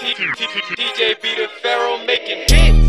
DJ B the Pharaoh making hits.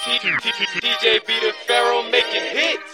DJ B the Pharaoh making hits.